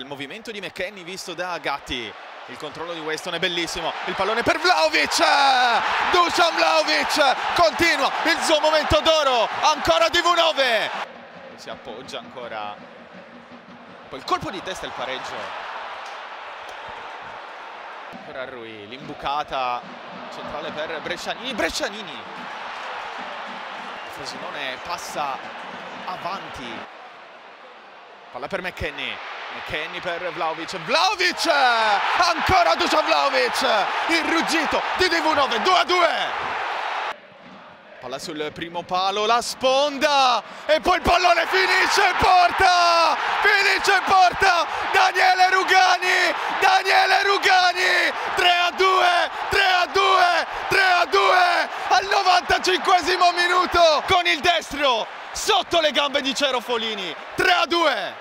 il movimento di McKenny visto da Gatti. Il controllo di Weston è bellissimo. Il pallone per Vlaovic. Dusan Vlaovic continua il suo momento d'oro. Ancora di V9. Si appoggia ancora. Poi il colpo di testa e il pareggio. Ancora Rui. L'imbucata centrale per Brescianini. Brescianini. Frosinone passa avanti. Palla per McKenny. McKenny per Vlaovic. Vlaovic! Ancora Dusan Vlaovic! Il ruggito di DV9. 2 a 2. Palla sul primo palo, la sponda e poi il pallone finisce in porta! Finisce in porta! Daniele Rugani! Daniele Rugani! 3 a 2! 3 a 2! 3 a 2! Al 95 minuto con il destro sotto le gambe di Cero Folini. 3 a 2.